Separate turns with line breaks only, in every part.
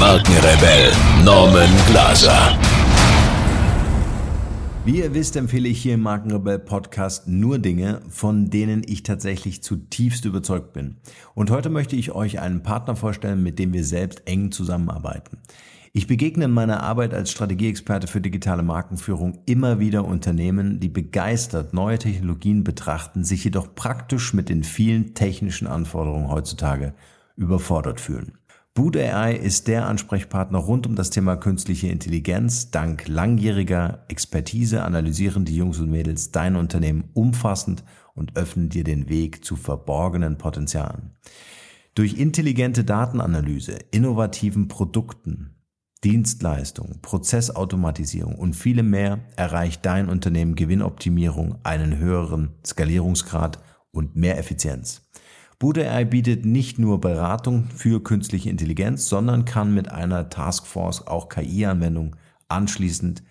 Markenrebell Norman Glaser.
Wie ihr wisst, empfehle ich hier im Markenrebell Podcast nur Dinge, von denen ich tatsächlich zutiefst überzeugt bin. Und heute möchte ich euch einen Partner vorstellen, mit dem wir selbst eng zusammenarbeiten. Ich begegne in meiner Arbeit als Strategieexperte für digitale Markenführung immer wieder Unternehmen, die begeistert neue Technologien betrachten, sich jedoch praktisch mit den vielen technischen Anforderungen heutzutage überfordert fühlen. Boot AI ist der Ansprechpartner rund um das Thema künstliche Intelligenz. Dank langjähriger Expertise analysieren die Jungs und Mädels dein Unternehmen umfassend und öffnen dir den Weg zu verborgenen Potenzialen. Durch intelligente Datenanalyse, innovativen Produkten, Dienstleistungen, Prozessautomatisierung und viele mehr erreicht dein Unternehmen Gewinnoptimierung, einen höheren Skalierungsgrad und mehr Effizienz. BootAI bietet nicht nur Beratung für künstliche Intelligenz, sondern kann mit einer Taskforce auch KI-Anwendungen anschließend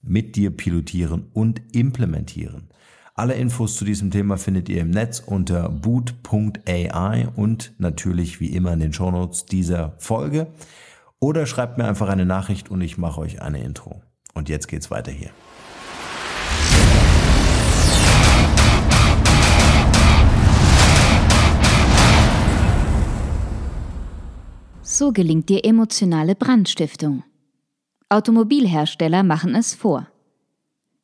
mit dir pilotieren und implementieren. Alle Infos zu diesem Thema findet ihr im Netz unter boot.ai und natürlich wie immer in den Shownotes dieser Folge. Oder schreibt mir einfach eine Nachricht und ich mache euch eine Intro. Und jetzt geht's weiter hier.
So gelingt dir emotionale Brandstiftung. Automobilhersteller machen es vor.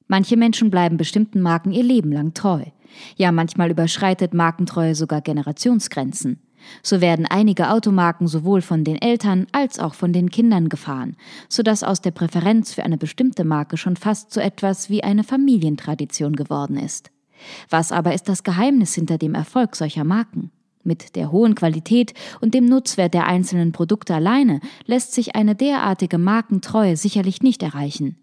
Manche Menschen bleiben bestimmten Marken ihr Leben lang treu. Ja, manchmal überschreitet Markentreue sogar Generationsgrenzen. So werden einige Automarken sowohl von den Eltern als auch von den Kindern gefahren, sodass aus der Präferenz für eine bestimmte Marke schon fast so etwas wie eine Familientradition geworden ist. Was aber ist das Geheimnis hinter dem Erfolg solcher Marken? Mit der hohen Qualität und dem Nutzwert der einzelnen Produkte alleine lässt sich eine derartige Markentreue sicherlich nicht erreichen.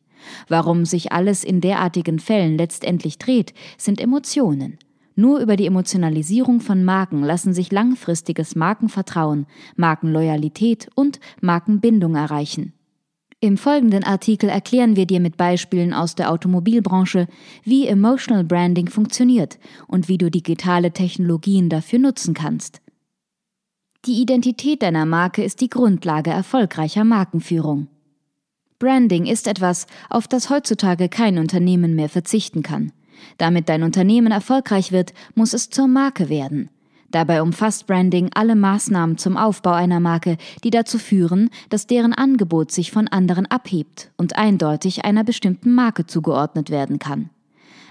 Warum sich alles in derartigen Fällen letztendlich dreht, sind Emotionen. Nur über die Emotionalisierung von Marken lassen sich langfristiges Markenvertrauen, Markenloyalität und Markenbindung erreichen. Im folgenden Artikel erklären wir dir mit Beispielen aus der Automobilbranche, wie Emotional Branding funktioniert und wie du digitale Technologien dafür nutzen kannst. Die Identität deiner Marke ist die Grundlage erfolgreicher Markenführung. Branding ist etwas, auf das heutzutage kein Unternehmen mehr verzichten kann. Damit dein Unternehmen erfolgreich wird, muss es zur Marke werden. Dabei umfasst Branding alle Maßnahmen zum Aufbau einer Marke, die dazu führen, dass deren Angebot sich von anderen abhebt und eindeutig einer bestimmten Marke zugeordnet werden kann.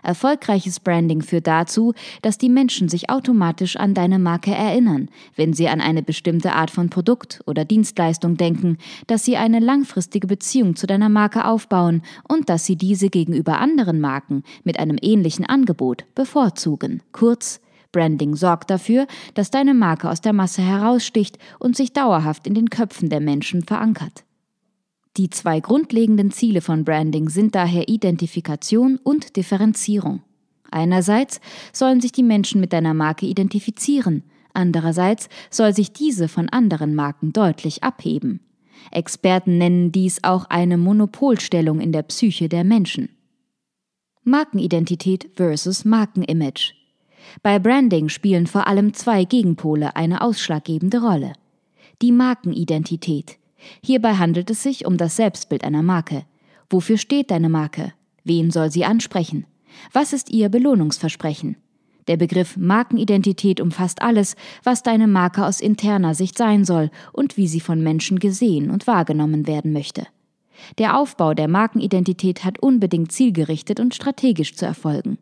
Erfolgreiches Branding führt dazu, dass die Menschen sich automatisch an deine Marke erinnern, wenn sie an eine bestimmte Art von Produkt oder Dienstleistung denken, dass sie eine langfristige Beziehung zu deiner Marke aufbauen und dass sie diese gegenüber anderen Marken mit einem ähnlichen Angebot bevorzugen. Kurz, Branding sorgt dafür, dass deine Marke aus der Masse heraussticht und sich dauerhaft in den Köpfen der Menschen verankert. Die zwei grundlegenden Ziele von Branding sind daher Identifikation und Differenzierung. Einerseits sollen sich die Menschen mit deiner Marke identifizieren, andererseits soll sich diese von anderen Marken deutlich abheben. Experten nennen dies auch eine Monopolstellung in der Psyche der Menschen. Markenidentität versus Markenimage. Bei Branding spielen vor allem zwei Gegenpole eine ausschlaggebende Rolle. Die Markenidentität. Hierbei handelt es sich um das Selbstbild einer Marke. Wofür steht deine Marke? Wen soll sie ansprechen? Was ist ihr Belohnungsversprechen? Der Begriff Markenidentität umfasst alles, was deine Marke aus interner Sicht sein soll und wie sie von Menschen gesehen und wahrgenommen werden möchte. Der Aufbau der Markenidentität hat unbedingt zielgerichtet und strategisch zu erfolgen.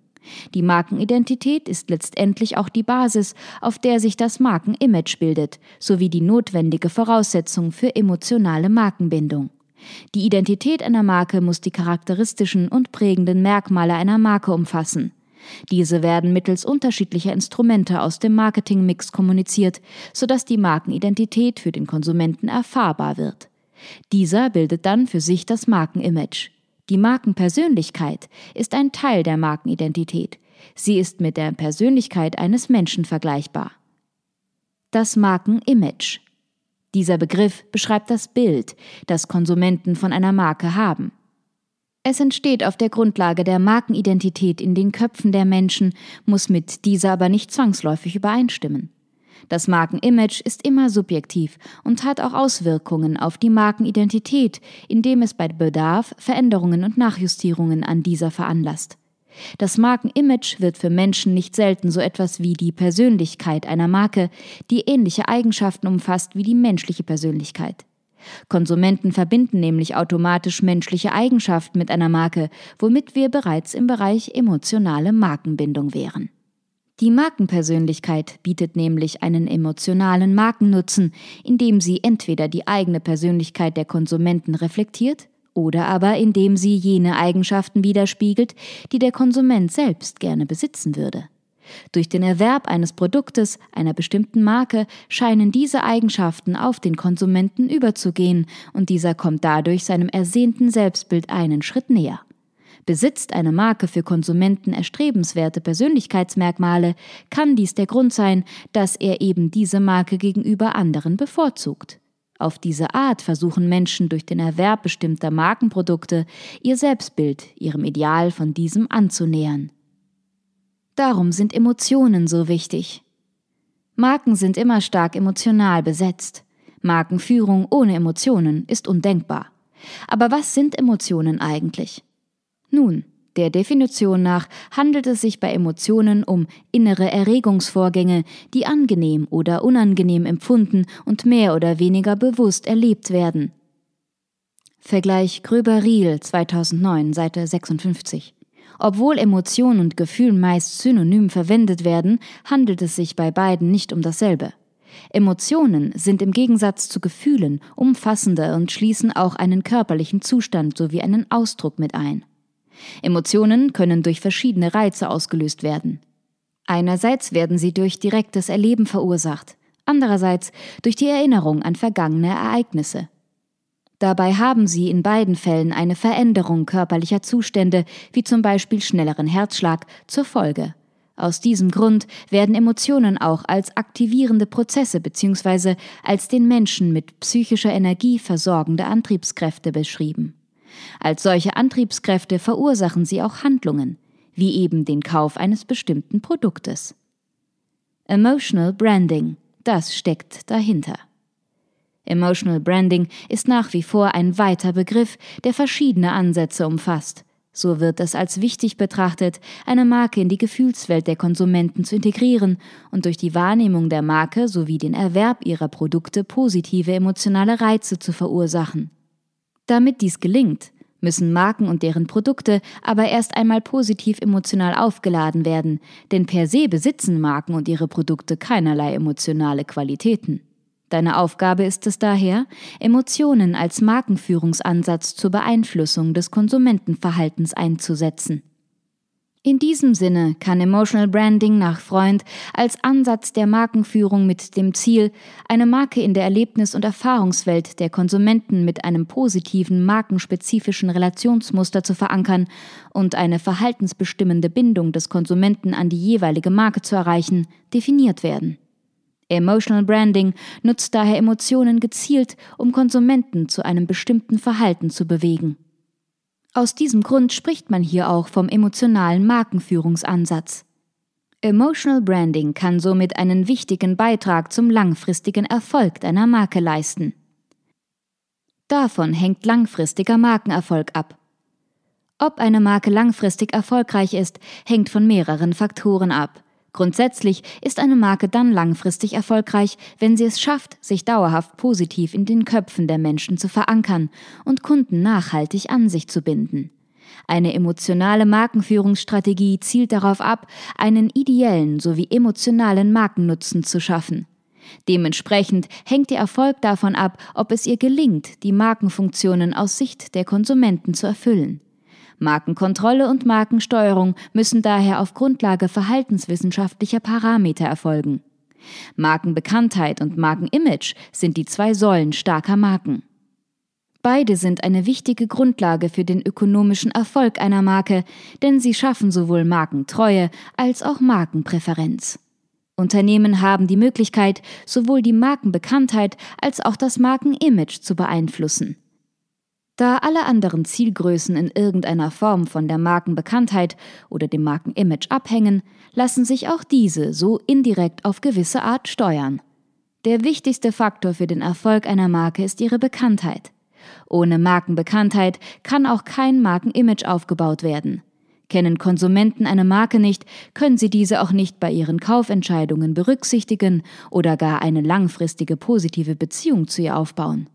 Die Markenidentität ist letztendlich auch die Basis, auf der sich das Markenimage bildet, sowie die notwendige Voraussetzung für emotionale Markenbindung. Die Identität einer Marke muss die charakteristischen und prägenden Merkmale einer Marke umfassen. Diese werden mittels unterschiedlicher Instrumente aus dem Marketingmix kommuniziert, sodass die Markenidentität für den Konsumenten erfahrbar wird. Dieser bildet dann für sich das Markenimage. Die Markenpersönlichkeit ist ein Teil der Markenidentität. Sie ist mit der Persönlichkeit eines Menschen vergleichbar. Das Markenimage. Dieser Begriff beschreibt das Bild, das Konsumenten von einer Marke haben. Es entsteht auf der Grundlage der Markenidentität in den Köpfen der Menschen, muss mit dieser aber nicht zwangsläufig übereinstimmen. Das Markenimage ist immer subjektiv und hat auch Auswirkungen auf die Markenidentität, indem es bei Bedarf Veränderungen und Nachjustierungen an dieser veranlasst. Das Markenimage wird für Menschen nicht selten so etwas wie die Persönlichkeit einer Marke, die ähnliche Eigenschaften umfasst wie die menschliche Persönlichkeit. Konsumenten verbinden nämlich automatisch menschliche Eigenschaften mit einer Marke, womit wir bereits im Bereich emotionale Markenbindung wären. Die Markenpersönlichkeit bietet nämlich einen emotionalen Markennutzen, indem sie entweder die eigene Persönlichkeit der Konsumenten reflektiert oder aber indem sie jene Eigenschaften widerspiegelt, die der Konsument selbst gerne besitzen würde. Durch den Erwerb eines Produktes einer bestimmten Marke scheinen diese Eigenschaften auf den Konsumenten überzugehen, und dieser kommt dadurch seinem ersehnten Selbstbild einen Schritt näher. Besitzt eine Marke für Konsumenten erstrebenswerte Persönlichkeitsmerkmale, kann dies der Grund sein, dass er eben diese Marke gegenüber anderen bevorzugt. Auf diese Art versuchen Menschen durch den Erwerb bestimmter Markenprodukte ihr Selbstbild ihrem Ideal von diesem anzunähern. Darum sind Emotionen so wichtig. Marken sind immer stark emotional besetzt. Markenführung ohne Emotionen ist undenkbar. Aber was sind Emotionen eigentlich? Nun, der Definition nach handelt es sich bei Emotionen um innere Erregungsvorgänge, die angenehm oder unangenehm empfunden und mehr oder weniger bewusst erlebt werden. Vergleich Gröber-Riel 2009, Seite 56. Obwohl Emotion und Gefühl meist synonym verwendet werden, handelt es sich bei beiden nicht um dasselbe. Emotionen sind im Gegensatz zu Gefühlen umfassender und schließen auch einen körperlichen Zustand sowie einen Ausdruck mit ein. Emotionen können durch verschiedene Reize ausgelöst werden. Einerseits werden sie durch direktes Erleben verursacht, andererseits durch die Erinnerung an vergangene Ereignisse. Dabei haben sie in beiden Fällen eine Veränderung körperlicher Zustände, wie zum Beispiel schnelleren Herzschlag, zur Folge. Aus diesem Grund werden Emotionen auch als aktivierende Prozesse bzw. als den Menschen mit psychischer Energie versorgende Antriebskräfte beschrieben. Als solche Antriebskräfte verursachen sie auch Handlungen, wie eben den Kauf eines bestimmten Produktes. Emotional Branding, das steckt dahinter. Emotional Branding ist nach wie vor ein weiter Begriff, der verschiedene Ansätze umfasst. So wird es als wichtig betrachtet, eine Marke in die Gefühlswelt der Konsumenten zu integrieren und durch die Wahrnehmung der Marke sowie den Erwerb ihrer Produkte positive emotionale Reize zu verursachen. Damit dies gelingt, müssen Marken und deren Produkte aber erst einmal positiv emotional aufgeladen werden, denn per se besitzen Marken und ihre Produkte keinerlei emotionale Qualitäten. Deine Aufgabe ist es daher, Emotionen als Markenführungsansatz zur Beeinflussung des Konsumentenverhaltens einzusetzen. In diesem Sinne kann Emotional Branding nach Freund als Ansatz der Markenführung mit dem Ziel, eine Marke in der Erlebnis- und Erfahrungswelt der Konsumenten mit einem positiven, markenspezifischen Relationsmuster zu verankern und eine verhaltensbestimmende Bindung des Konsumenten an die jeweilige Marke zu erreichen, definiert werden. Emotional Branding nutzt daher Emotionen gezielt, um Konsumenten zu einem bestimmten Verhalten zu bewegen. Aus diesem Grund spricht man hier auch vom emotionalen Markenführungsansatz. Emotional Branding kann somit einen wichtigen Beitrag zum langfristigen Erfolg deiner Marke leisten. Davon hängt langfristiger Markenerfolg ab. Ob eine Marke langfristig erfolgreich ist, hängt von mehreren Faktoren ab. Grundsätzlich ist eine Marke dann langfristig erfolgreich, wenn sie es schafft, sich dauerhaft positiv in den Köpfen der Menschen zu verankern und Kunden nachhaltig an sich zu binden. Eine emotionale Markenführungsstrategie zielt darauf ab, einen ideellen sowie emotionalen Markennutzen zu schaffen. Dementsprechend hängt der Erfolg davon ab, ob es ihr gelingt, die Markenfunktionen aus Sicht der Konsumenten zu erfüllen. Markenkontrolle und Markensteuerung müssen daher auf Grundlage verhaltenswissenschaftlicher Parameter erfolgen. Markenbekanntheit und Markenimage sind die zwei Säulen starker Marken. Beide sind eine wichtige Grundlage für den ökonomischen Erfolg einer Marke, denn sie schaffen sowohl Markentreue als auch Markenpräferenz. Unternehmen haben die Möglichkeit, sowohl die Markenbekanntheit als auch das Markenimage zu beeinflussen. Da alle anderen Zielgrößen in irgendeiner Form von der Markenbekanntheit oder dem Markenimage abhängen, lassen sich auch diese so indirekt auf gewisse Art steuern. Der wichtigste Faktor für den Erfolg einer Marke ist ihre Bekanntheit. Ohne Markenbekanntheit kann auch kein Markenimage aufgebaut werden. Kennen Konsumenten eine Marke nicht, können sie diese auch nicht bei ihren Kaufentscheidungen berücksichtigen oder gar eine langfristige positive Beziehung zu ihr aufbauen.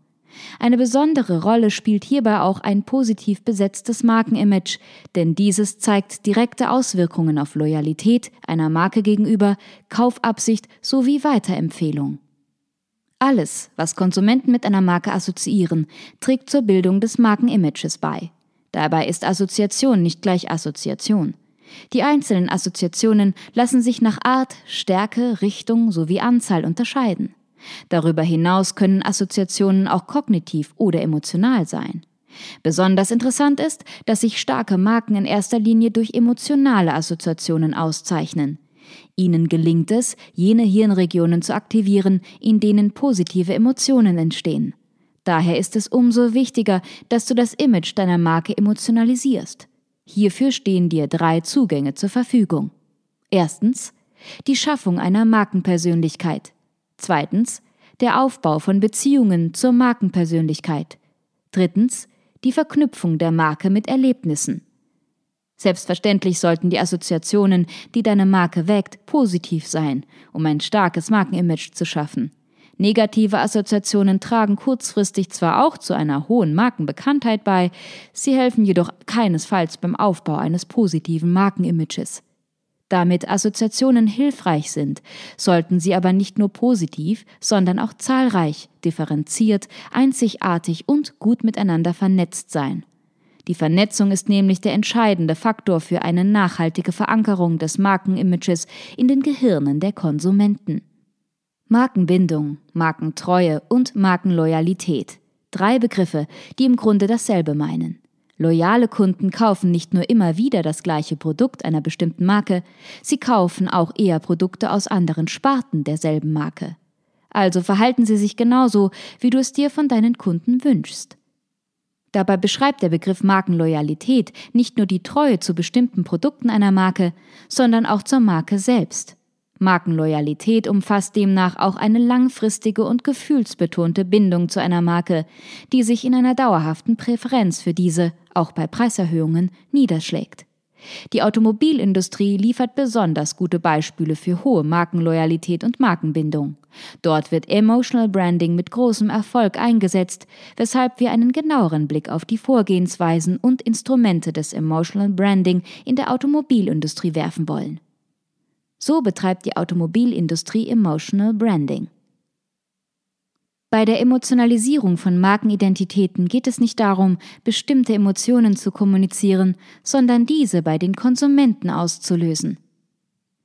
Eine besondere Rolle spielt hierbei auch ein positiv besetztes Markenimage, denn dieses zeigt direkte Auswirkungen auf Loyalität einer Marke gegenüber, Kaufabsicht sowie Weiterempfehlung. Alles, was Konsumenten mit einer Marke assoziieren, trägt zur Bildung des Markenimages bei. Dabei ist Assoziation nicht gleich Assoziation. Die einzelnen Assoziationen lassen sich nach Art, Stärke, Richtung sowie Anzahl unterscheiden. Darüber hinaus können Assoziationen auch kognitiv oder emotional sein. Besonders interessant ist, dass sich starke Marken in erster Linie durch emotionale Assoziationen auszeichnen. Ihnen gelingt es, jene Hirnregionen zu aktivieren, in denen positive Emotionen entstehen. Daher ist es umso wichtiger, dass du das Image deiner Marke emotionalisierst. Hierfür stehen dir drei Zugänge zur Verfügung. Erstens die Schaffung einer Markenpersönlichkeit. Zweitens der Aufbau von Beziehungen zur Markenpersönlichkeit. Drittens die Verknüpfung der Marke mit Erlebnissen. Selbstverständlich sollten die Assoziationen, die deine Marke weckt, positiv sein, um ein starkes Markenimage zu schaffen. Negative Assoziationen tragen kurzfristig zwar auch zu einer hohen Markenbekanntheit bei, sie helfen jedoch keinesfalls beim Aufbau eines positiven Markenimages. Damit Assoziationen hilfreich sind, sollten sie aber nicht nur positiv, sondern auch zahlreich, differenziert, einzigartig und gut miteinander vernetzt sein. Die Vernetzung ist nämlich der entscheidende Faktor für eine nachhaltige Verankerung des Markenimages in den Gehirnen der Konsumenten. Markenbindung, Markentreue und Markenloyalität. Drei Begriffe, die im Grunde dasselbe meinen. Loyale Kunden kaufen nicht nur immer wieder das gleiche Produkt einer bestimmten Marke, sie kaufen auch eher Produkte aus anderen Sparten derselben Marke. Also verhalten sie sich genauso, wie du es dir von deinen Kunden wünschst. Dabei beschreibt der Begriff Markenloyalität nicht nur die Treue zu bestimmten Produkten einer Marke, sondern auch zur Marke selbst. Markenloyalität umfasst demnach auch eine langfristige und gefühlsbetonte Bindung zu einer Marke, die sich in einer dauerhaften Präferenz für diese, auch bei Preiserhöhungen, niederschlägt. Die Automobilindustrie liefert besonders gute Beispiele für hohe Markenloyalität und Markenbindung. Dort wird Emotional Branding mit großem Erfolg eingesetzt, weshalb wir einen genaueren Blick auf die Vorgehensweisen und Instrumente des Emotional Branding in der Automobilindustrie werfen wollen. So betreibt die Automobilindustrie Emotional Branding. Bei der Emotionalisierung von Markenidentitäten geht es nicht darum, bestimmte Emotionen zu kommunizieren, sondern diese bei den Konsumenten auszulösen.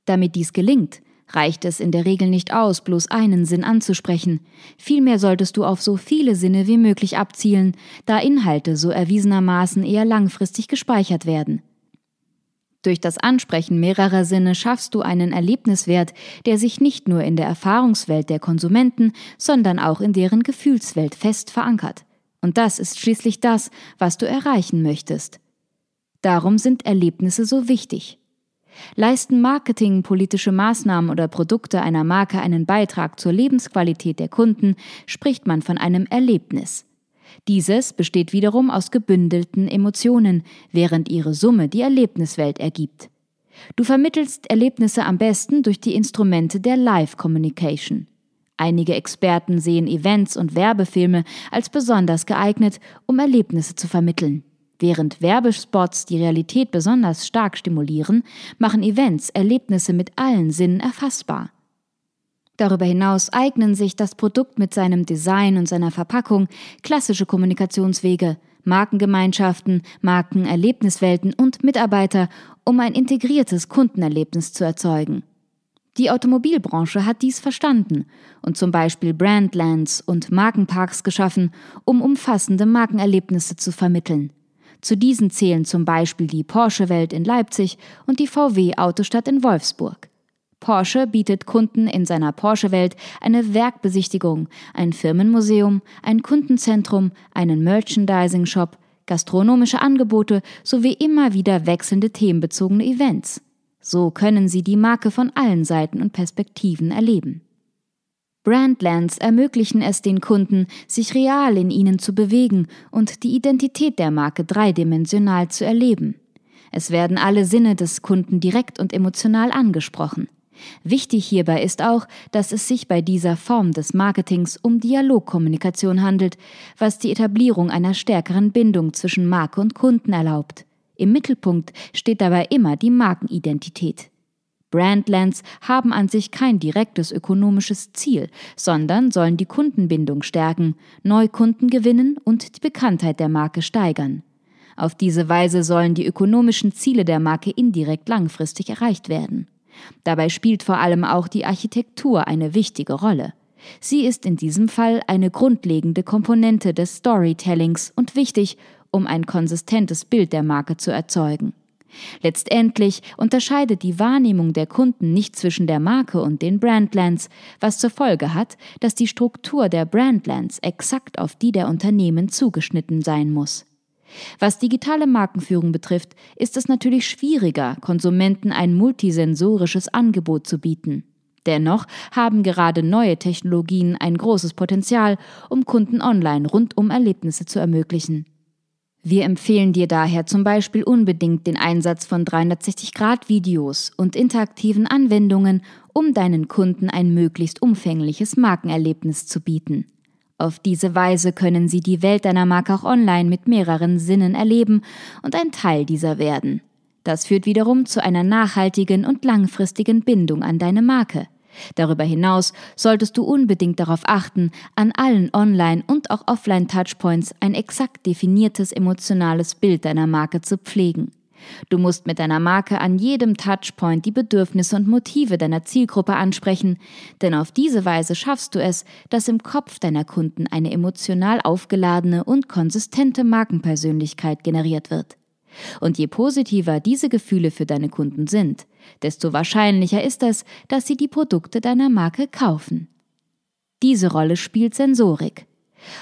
Damit dies gelingt, reicht es in der Regel nicht aus, bloß einen Sinn anzusprechen. Vielmehr solltest du auf so viele Sinne wie möglich abzielen, da Inhalte so erwiesenermaßen eher langfristig gespeichert werden. Durch das Ansprechen mehrerer Sinne schaffst du einen Erlebniswert, der sich nicht nur in der Erfahrungswelt der Konsumenten, sondern auch in deren Gefühlswelt fest verankert. Und das ist schließlich das, was du erreichen möchtest. Darum sind Erlebnisse so wichtig. Leisten marketingpolitische Maßnahmen oder Produkte einer Marke einen Beitrag zur Lebensqualität der Kunden, spricht man von einem Erlebnis. Dieses besteht wiederum aus gebündelten Emotionen, während ihre Summe die Erlebniswelt ergibt. Du vermittelst Erlebnisse am besten durch die Instrumente der Live Communication. Einige Experten sehen Events und Werbefilme als besonders geeignet, um Erlebnisse zu vermitteln. Während Werbespots die Realität besonders stark stimulieren, machen Events Erlebnisse mit allen Sinnen erfassbar. Darüber hinaus eignen sich das Produkt mit seinem Design und seiner Verpackung, klassische Kommunikationswege, Markengemeinschaften, Markenerlebniswelten und Mitarbeiter, um ein integriertes Kundenerlebnis zu erzeugen. Die Automobilbranche hat dies verstanden und zum Beispiel Brandlands und Markenparks geschaffen, um umfassende Markenerlebnisse zu vermitteln. Zu diesen zählen zum Beispiel die Porsche-Welt in Leipzig und die VW-Autostadt in Wolfsburg. Porsche bietet Kunden in seiner Porsche-Welt eine Werkbesichtigung, ein Firmenmuseum, ein Kundenzentrum, einen Merchandising-Shop, gastronomische Angebote sowie immer wieder wechselnde themenbezogene Events. So können Sie die Marke von allen Seiten und Perspektiven erleben. Brandlands ermöglichen es den Kunden, sich real in ihnen zu bewegen und die Identität der Marke dreidimensional zu erleben. Es werden alle Sinne des Kunden direkt und emotional angesprochen. Wichtig hierbei ist auch, dass es sich bei dieser Form des Marketings um Dialogkommunikation handelt, was die Etablierung einer stärkeren Bindung zwischen Marke und Kunden erlaubt. Im Mittelpunkt steht dabei immer die Markenidentität. Brandlands haben an sich kein direktes ökonomisches Ziel, sondern sollen die Kundenbindung stärken, Neukunden gewinnen und die Bekanntheit der Marke steigern. Auf diese Weise sollen die ökonomischen Ziele der Marke indirekt langfristig erreicht werden. Dabei spielt vor allem auch die Architektur eine wichtige Rolle. Sie ist in diesem Fall eine grundlegende Komponente des Storytellings und wichtig, um ein konsistentes Bild der Marke zu erzeugen. Letztendlich unterscheidet die Wahrnehmung der Kunden nicht zwischen der Marke und den Brandlands, was zur Folge hat, dass die Struktur der Brandlands exakt auf die der Unternehmen zugeschnitten sein muss. Was digitale Markenführung betrifft, ist es natürlich schwieriger, Konsumenten ein multisensorisches Angebot zu bieten. Dennoch haben gerade neue Technologien ein großes Potenzial, um Kunden online rundum Erlebnisse zu ermöglichen. Wir empfehlen dir daher zum Beispiel unbedingt den Einsatz von 360-Grad-Videos und interaktiven Anwendungen, um deinen Kunden ein möglichst umfängliches Markenerlebnis zu bieten. Auf diese Weise können sie die Welt deiner Marke auch online mit mehreren Sinnen erleben und ein Teil dieser werden. Das führt wiederum zu einer nachhaltigen und langfristigen Bindung an deine Marke. Darüber hinaus solltest du unbedingt darauf achten, an allen Online- und auch Offline-Touchpoints ein exakt definiertes emotionales Bild deiner Marke zu pflegen. Du musst mit deiner Marke an jedem Touchpoint die Bedürfnisse und Motive deiner Zielgruppe ansprechen, denn auf diese Weise schaffst du es, dass im Kopf deiner Kunden eine emotional aufgeladene und konsistente Markenpersönlichkeit generiert wird. Und je positiver diese Gefühle für deine Kunden sind, desto wahrscheinlicher ist es, dass sie die Produkte deiner Marke kaufen. Diese Rolle spielt Sensorik.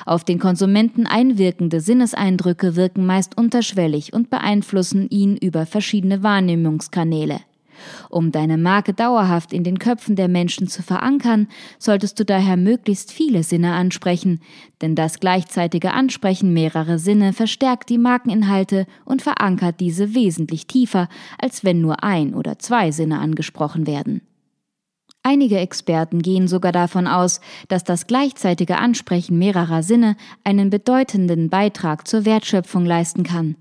Auf den Konsumenten einwirkende Sinneseindrücke wirken meist unterschwellig und beeinflussen ihn über verschiedene Wahrnehmungskanäle. Um deine Marke dauerhaft in den Köpfen der Menschen zu verankern, solltest du daher möglichst viele Sinne ansprechen, denn das gleichzeitige Ansprechen mehrerer Sinne verstärkt die Markeninhalte und verankert diese wesentlich tiefer, als wenn nur ein oder zwei Sinne angesprochen werden. Einige Experten gehen sogar davon aus, dass das gleichzeitige Ansprechen mehrerer Sinne einen bedeutenden Beitrag zur Wertschöpfung leisten kann.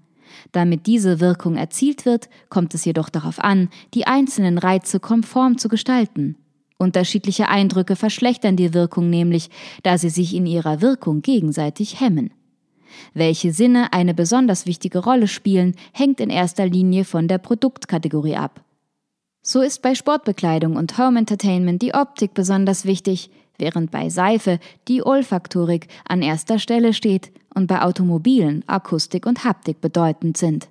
Damit diese Wirkung erzielt wird, kommt es jedoch darauf an, die einzelnen Reize konform zu gestalten. Unterschiedliche Eindrücke verschlechtern die Wirkung nämlich, da sie sich in ihrer Wirkung gegenseitig hemmen. Welche Sinne eine besonders wichtige Rolle spielen, hängt in erster Linie von der Produktkategorie ab. So ist bei Sportbekleidung und Home Entertainment die Optik besonders wichtig, während bei Seife die Olfaktorik an erster Stelle steht und bei Automobilen Akustik und Haptik bedeutend sind.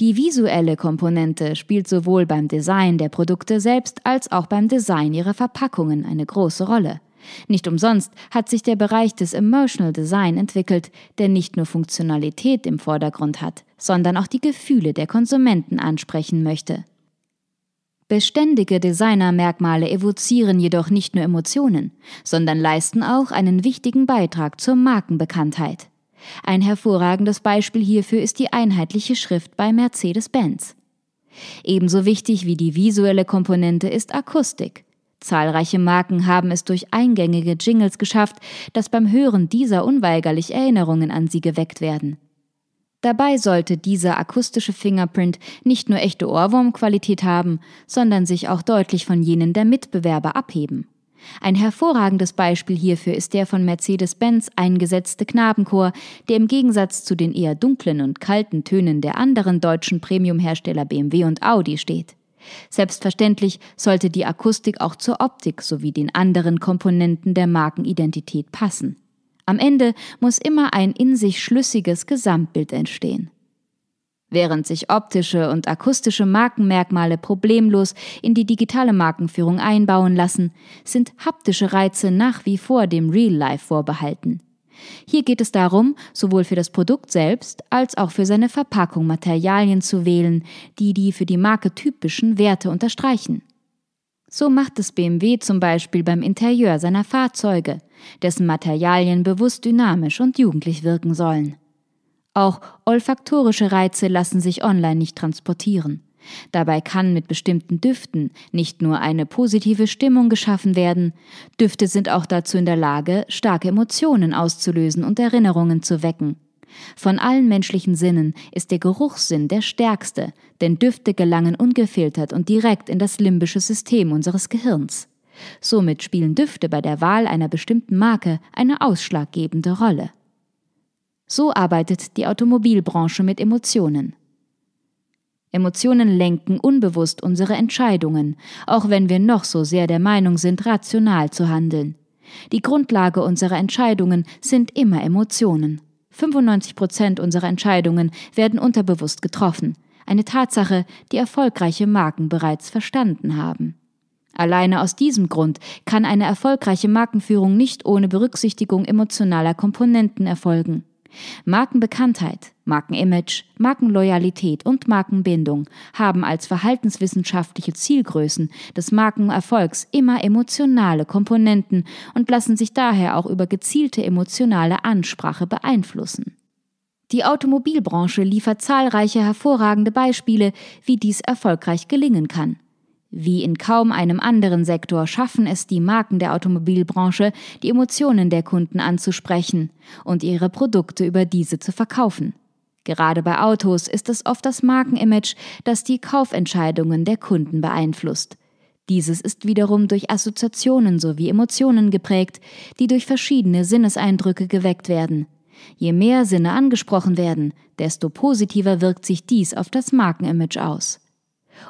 Die visuelle Komponente spielt sowohl beim Design der Produkte selbst als auch beim Design ihrer Verpackungen eine große Rolle. Nicht umsonst hat sich der Bereich des Emotional Design entwickelt, der nicht nur Funktionalität im Vordergrund hat, sondern auch die Gefühle der Konsumenten ansprechen möchte. Beständige Designermerkmale evozieren jedoch nicht nur Emotionen, sondern leisten auch einen wichtigen Beitrag zur Markenbekanntheit. Ein hervorragendes Beispiel hierfür ist die einheitliche Schrift bei Mercedes-Benz. Ebenso wichtig wie die visuelle Komponente ist Akustik. Zahlreiche Marken haben es durch eingängige Jingles geschafft, dass beim Hören dieser unweigerlich Erinnerungen an sie geweckt werden. Dabei sollte dieser akustische Fingerprint nicht nur echte Ohrwurmqualität haben, sondern sich auch deutlich von jenen der Mitbewerber abheben. Ein hervorragendes Beispiel hierfür ist der von Mercedes-Benz eingesetzte Knabenchor, der im Gegensatz zu den eher dunklen und kalten Tönen der anderen deutschen Premiumhersteller BMW und Audi steht. Selbstverständlich sollte die Akustik auch zur Optik sowie den anderen Komponenten der Markenidentität passen. Am Ende muss immer ein in sich schlüssiges Gesamtbild entstehen. Während sich optische und akustische Markenmerkmale problemlos in die digitale Markenführung einbauen lassen, sind haptische Reize nach wie vor dem Real Life vorbehalten. Hier geht es darum, sowohl für das Produkt selbst als auch für seine Verpackung Materialien zu wählen, die die für die Marke typischen Werte unterstreichen. So macht es BMW zum Beispiel beim Interieur seiner Fahrzeuge, dessen Materialien bewusst dynamisch und jugendlich wirken sollen. Auch olfaktorische Reize lassen sich online nicht transportieren. Dabei kann mit bestimmten Düften nicht nur eine positive Stimmung geschaffen werden, Düfte sind auch dazu in der Lage, starke Emotionen auszulösen und Erinnerungen zu wecken. Von allen menschlichen Sinnen ist der Geruchssinn der stärkste, denn Düfte gelangen ungefiltert und direkt in das limbische System unseres Gehirns. Somit spielen Düfte bei der Wahl einer bestimmten Marke eine ausschlaggebende Rolle. So arbeitet die Automobilbranche mit Emotionen. Emotionen lenken unbewusst unsere Entscheidungen, auch wenn wir noch so sehr der Meinung sind, rational zu handeln. Die Grundlage unserer Entscheidungen sind immer Emotionen. 95 Prozent unserer Entscheidungen werden unterbewusst getroffen. Eine Tatsache, die erfolgreiche Marken bereits verstanden haben. Alleine aus diesem Grund kann eine erfolgreiche Markenführung nicht ohne Berücksichtigung emotionaler Komponenten erfolgen. Markenbekanntheit, Markenimage, Markenloyalität und Markenbindung haben als verhaltenswissenschaftliche Zielgrößen des Markenerfolgs immer emotionale Komponenten und lassen sich daher auch über gezielte emotionale Ansprache beeinflussen. Die Automobilbranche liefert zahlreiche hervorragende Beispiele, wie dies erfolgreich gelingen kann. Wie in kaum einem anderen Sektor schaffen es die Marken der Automobilbranche, die Emotionen der Kunden anzusprechen und ihre Produkte über diese zu verkaufen. Gerade bei Autos ist es oft das Markenimage, das die Kaufentscheidungen der Kunden beeinflusst. Dieses ist wiederum durch Assoziationen sowie Emotionen geprägt, die durch verschiedene Sinneseindrücke geweckt werden. Je mehr Sinne angesprochen werden, desto positiver wirkt sich dies auf das Markenimage aus.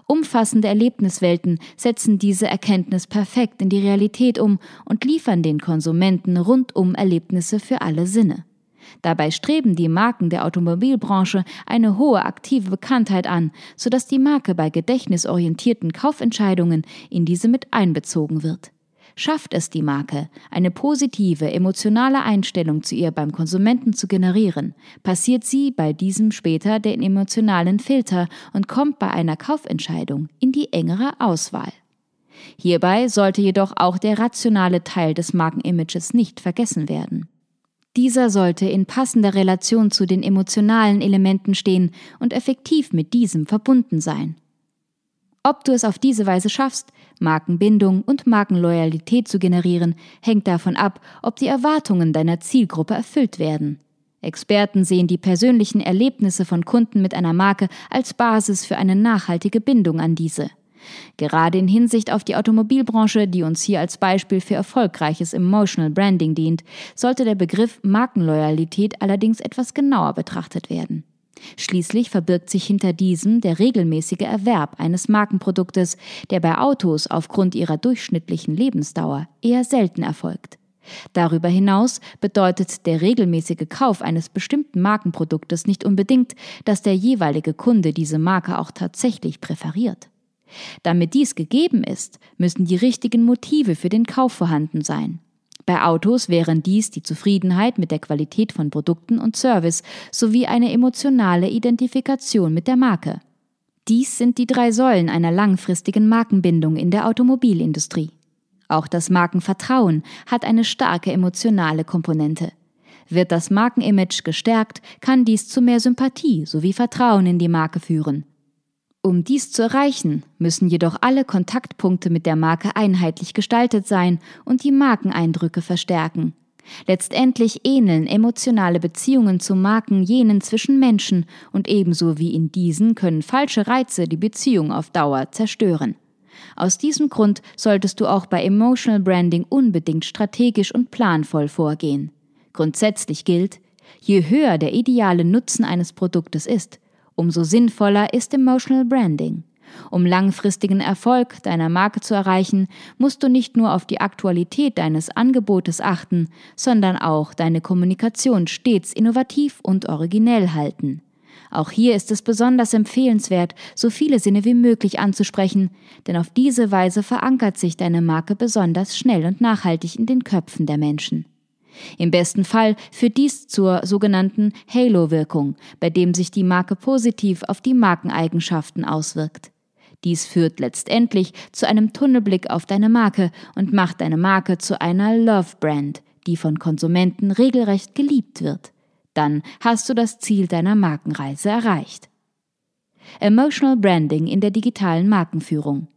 Umfassende Erlebniswelten setzen diese Erkenntnis perfekt in die Realität um und liefern den Konsumenten rundum Erlebnisse für alle Sinne. Dabei streben die Marken der Automobilbranche eine hohe aktive Bekanntheit an, sodass die Marke bei gedächtnisorientierten Kaufentscheidungen in diese mit einbezogen wird. Schafft es die Marke, eine positive, emotionale Einstellung zu ihr beim Konsumenten zu generieren, passiert sie bei diesem später den emotionalen Filter und kommt bei einer Kaufentscheidung in die engere Auswahl. Hierbei sollte jedoch auch der rationale Teil des Markenimages nicht vergessen werden. Dieser sollte in passender Relation zu den emotionalen Elementen stehen und effektiv mit diesem verbunden sein. Ob du es auf diese Weise schaffst, Markenbindung und Markenloyalität zu generieren, hängt davon ab, ob die Erwartungen deiner Zielgruppe erfüllt werden. Experten sehen die persönlichen Erlebnisse von Kunden mit einer Marke als Basis für eine nachhaltige Bindung an diese. Gerade in Hinsicht auf die Automobilbranche, die uns hier als Beispiel für erfolgreiches Emotional Branding dient, sollte der Begriff Markenloyalität allerdings etwas genauer betrachtet werden. Schließlich verbirgt sich hinter diesem der regelmäßige Erwerb eines Markenproduktes, der bei Autos aufgrund ihrer durchschnittlichen Lebensdauer eher selten erfolgt. Darüber hinaus bedeutet der regelmäßige Kauf eines bestimmten Markenproduktes nicht unbedingt, dass der jeweilige Kunde diese Marke auch tatsächlich präferiert. Damit dies gegeben ist, müssen die richtigen Motive für den Kauf vorhanden sein. Bei Autos wären dies die Zufriedenheit mit der Qualität von Produkten und Service sowie eine emotionale Identifikation mit der Marke. Dies sind die drei Säulen einer langfristigen Markenbindung in der Automobilindustrie. Auch das Markenvertrauen hat eine starke emotionale Komponente. Wird das Markenimage gestärkt, kann dies zu mehr Sympathie sowie Vertrauen in die Marke führen. Um dies zu erreichen, müssen jedoch alle Kontaktpunkte mit der Marke einheitlich gestaltet sein und die Markeneindrücke verstärken. Letztendlich ähneln emotionale Beziehungen zu Marken jenen zwischen Menschen und ebenso wie in diesen können falsche Reize die Beziehung auf Dauer zerstören. Aus diesem Grund solltest du auch bei Emotional Branding unbedingt strategisch und planvoll vorgehen. Grundsätzlich gilt, je höher der ideale Nutzen eines Produktes ist, umso sinnvoller ist Emotional Branding. Um langfristigen Erfolg deiner Marke zu erreichen, musst du nicht nur auf die Aktualität deines Angebotes achten, sondern auch deine Kommunikation stets innovativ und originell halten. Auch hier ist es besonders empfehlenswert, so viele Sinne wie möglich anzusprechen, denn auf diese Weise verankert sich deine Marke besonders schnell und nachhaltig in den Köpfen der Menschen. Im besten Fall führt dies zur sogenannten Halo-Wirkung, bei dem sich die Marke positiv auf die Markeneigenschaften auswirkt. Dies führt letztendlich zu einem Tunnelblick auf deine Marke und macht deine Marke zu einer Love-Brand, die von Konsumenten regelrecht geliebt wird. Dann hast du das Ziel deiner Markenreise erreicht. Emotional Branding in der digitalen Markenführung.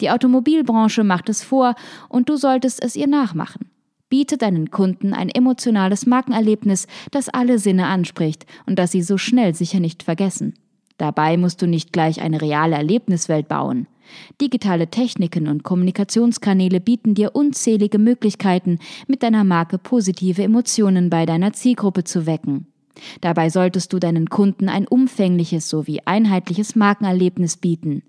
Die Automobilbranche macht es vor und du solltest es ihr nachmachen. Biete deinen Kunden ein emotionales Markenerlebnis, das alle Sinne anspricht und das sie so schnell sicher nicht vergessen. Dabei musst du nicht gleich eine reale Erlebniswelt bauen. Digitale Techniken und Kommunikationskanäle bieten dir unzählige Möglichkeiten, mit deiner Marke positive Emotionen bei deiner Zielgruppe zu wecken. Dabei solltest du deinen Kunden ein umfängliches sowie einheitliches Markenerlebnis bieten.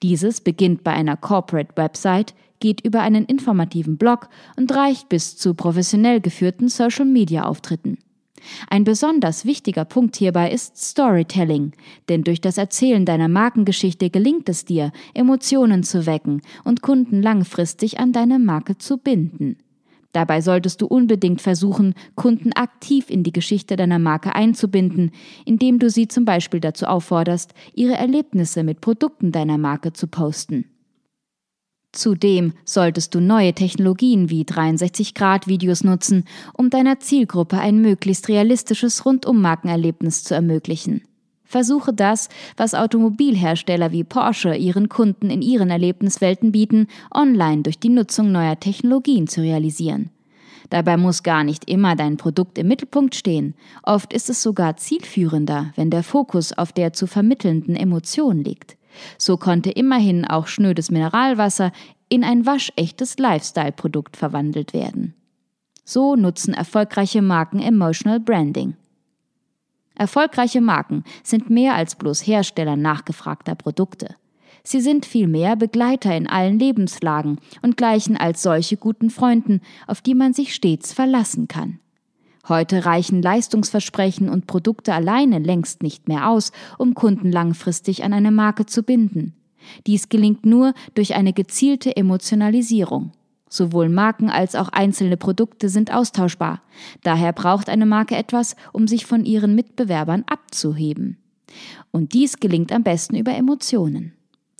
Dieses beginnt bei einer Corporate Website, geht über einen informativen Blog und reicht bis zu professionell geführten Social-Media-Auftritten. Ein besonders wichtiger Punkt hierbei ist Storytelling, denn durch das Erzählen deiner Markengeschichte gelingt es dir, Emotionen zu wecken und Kunden langfristig an deine Marke zu binden. Dabei solltest du unbedingt versuchen, Kunden aktiv in die Geschichte deiner Marke einzubinden, indem du sie zum Beispiel dazu aufforderst, ihre Erlebnisse mit Produkten deiner Marke zu posten. Zudem solltest du neue Technologien wie 63-Grad-Videos nutzen, um deiner Zielgruppe ein möglichst realistisches Rundummarkenerlebnis zu ermöglichen. Versuche das, was Automobilhersteller wie Porsche ihren Kunden in ihren Erlebniswelten bieten, online durch die Nutzung neuer Technologien zu realisieren. Dabei muss gar nicht immer dein Produkt im Mittelpunkt stehen. Oft ist es sogar zielführender, wenn der Fokus auf der zu vermittelnden Emotion liegt. So konnte immerhin auch schnödes Mineralwasser in ein waschechtes Lifestyle-Produkt verwandelt werden. So nutzen erfolgreiche Marken Emotional Branding. Erfolgreiche Marken sind mehr als bloß Hersteller nachgefragter Produkte. Sie sind vielmehr Begleiter in allen Lebenslagen und gleichen als solche guten Freunden, auf die man sich stets verlassen kann. Heute reichen Leistungsversprechen und Produkte alleine längst nicht mehr aus, um Kunden langfristig an eine Marke zu binden. Dies gelingt nur durch eine gezielte Emotionalisierung. Sowohl Marken als auch einzelne Produkte sind austauschbar. Daher braucht eine Marke etwas, um sich von ihren Mitbewerbern abzuheben. Und dies gelingt am besten über Emotionen.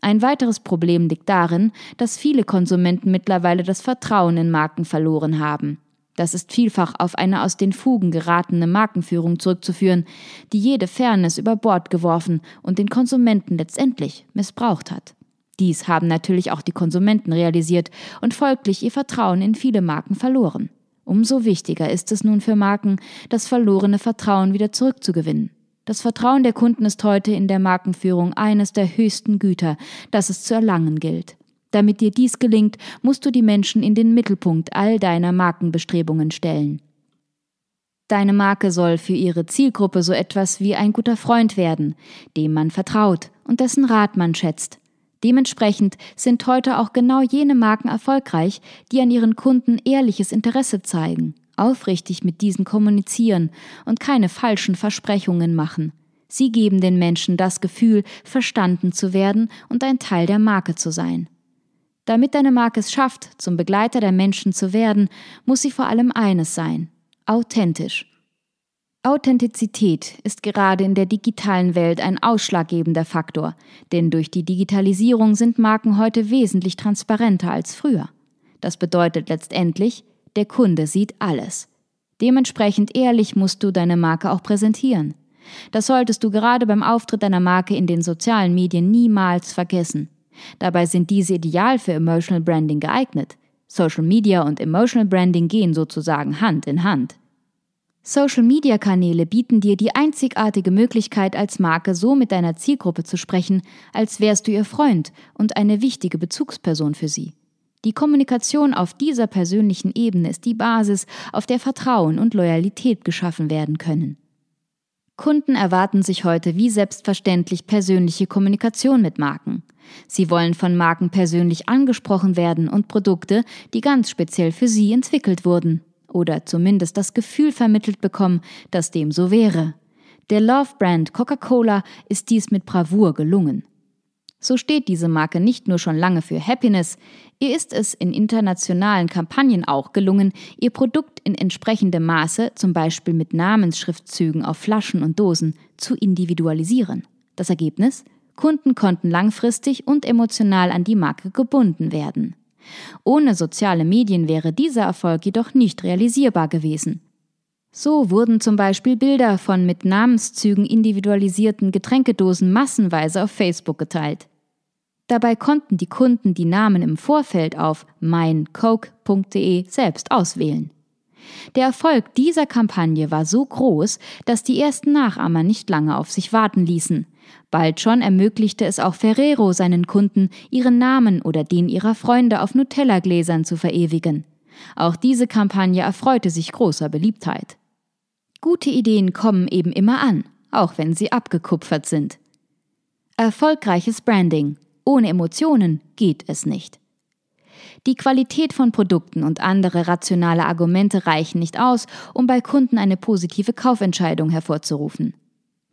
Ein weiteres Problem liegt darin, dass viele Konsumenten mittlerweile das Vertrauen in Marken verloren haben. Das ist vielfach auf eine aus den Fugen geratene Markenführung zurückzuführen, die jede Fairness über Bord geworfen und den Konsumenten letztendlich missbraucht hat. Dies haben natürlich auch die Konsumenten realisiert und folglich ihr Vertrauen in viele Marken verloren. Umso wichtiger ist es nun für Marken, das verlorene Vertrauen wieder zurückzugewinnen. Das Vertrauen der Kunden ist heute in der Markenführung eines der höchsten Güter, das es zu erlangen gilt. Damit dir dies gelingt, musst du die Menschen in den Mittelpunkt all deiner Markenbestrebungen stellen. Deine Marke soll für ihre Zielgruppe so etwas wie ein guter Freund werden, dem man vertraut und dessen Rat man schätzt. Dementsprechend sind heute auch genau jene Marken erfolgreich, die an ihren Kunden ehrliches Interesse zeigen, aufrichtig mit diesen kommunizieren und keine falschen Versprechungen machen. Sie geben den Menschen das Gefühl, verstanden zu werden und ein Teil der Marke zu sein. Damit deine Marke es schafft, zum Begleiter der Menschen zu werden, muss sie vor allem eines sein, authentisch. Authentizität ist gerade in der digitalen Welt ein ausschlaggebender Faktor, denn durch die Digitalisierung sind Marken heute wesentlich transparenter als früher. Das bedeutet letztendlich, der Kunde sieht alles. Dementsprechend ehrlich musst du deine Marke auch präsentieren. Das solltest du gerade beim Auftritt deiner Marke in den sozialen Medien niemals vergessen. Dabei sind diese ideal für Emotional Branding geeignet. Social Media und Emotional Branding gehen sozusagen Hand in Hand. Social-Media-Kanäle bieten dir die einzigartige Möglichkeit, als Marke so mit deiner Zielgruppe zu sprechen, als wärst du ihr Freund und eine wichtige Bezugsperson für sie. Die Kommunikation auf dieser persönlichen Ebene ist die Basis, auf der Vertrauen und Loyalität geschaffen werden können. Kunden erwarten sich heute wie selbstverständlich persönliche Kommunikation mit Marken. Sie wollen von Marken persönlich angesprochen werden und Produkte, die ganz speziell für sie entwickelt wurden. Oder zumindest das Gefühl vermittelt bekommen, dass dem so wäre. Der Love-Brand Coca-Cola ist dies mit Bravour gelungen. So steht diese Marke nicht nur schon lange für Happiness, ihr ist es in internationalen Kampagnen auch gelungen, ihr Produkt in entsprechendem Maße, zum Beispiel mit Namensschriftzügen auf Flaschen und Dosen, zu individualisieren. Das Ergebnis? Kunden konnten langfristig und emotional an die Marke gebunden werden. Ohne soziale Medien wäre dieser Erfolg jedoch nicht realisierbar gewesen. So wurden zum Beispiel Bilder von mit Namenszügen individualisierten Getränkedosen massenweise auf Facebook geteilt. Dabei konnten die Kunden die Namen im Vorfeld auf meincoke.de selbst auswählen. Der Erfolg dieser Kampagne war so groß, dass die ersten Nachahmer nicht lange auf sich warten ließen. Bald schon ermöglichte es auch Ferrero seinen Kunden, ihren Namen oder den ihrer Freunde auf Nutella-Gläsern zu verewigen. Auch diese Kampagne erfreute sich großer Beliebtheit. Gute Ideen kommen eben immer an, auch wenn sie abgekupfert sind. Erfolgreiches Branding ohne Emotionen geht es nicht. Die Qualität von Produkten und andere rationale Argumente reichen nicht aus, um bei Kunden eine positive Kaufentscheidung hervorzurufen.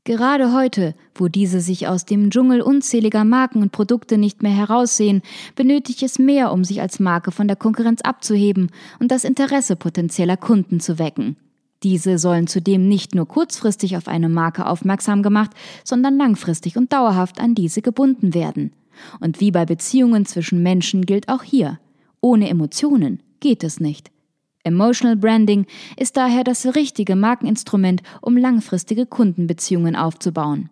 Gerade heute, wo diese sich aus dem Dschungel unzähliger Marken und Produkte nicht mehr heraussehen, benötigt es mehr, um sich als Marke von der Konkurrenz abzuheben und das Interesse potenzieller Kunden zu wecken. Diese sollen zudem nicht nur kurzfristig auf eine Marke aufmerksam gemacht, sondern langfristig und dauerhaft an diese gebunden werden. Und wie bei Beziehungen zwischen Menschen gilt auch hier, ohne Emotionen geht es nicht. Emotional Branding ist daher das richtige Markeninstrument, um langfristige Kundenbeziehungen aufzubauen.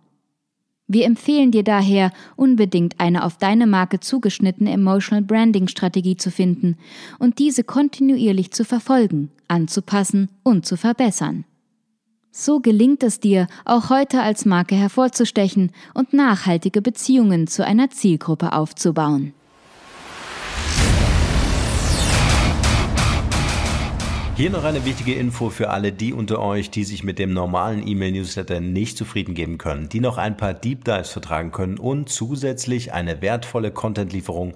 Wir empfehlen dir daher, unbedingt eine auf deine Marke zugeschnittene Emotional Branding Strategie zu finden und diese kontinuierlich zu verfolgen, anzupassen und zu verbessern. So gelingt es dir, auch heute als Marke hervorzustechen und nachhaltige Beziehungen zu einer Zielgruppe aufzubauen.
Hier noch eine wichtige Info für alle die unter euch, die sich mit dem normalen E-Mail-Newsletter nicht zufrieden geben können, die noch ein paar Deep Dives vertragen können und zusätzlich eine wertvolle Content-Lieferung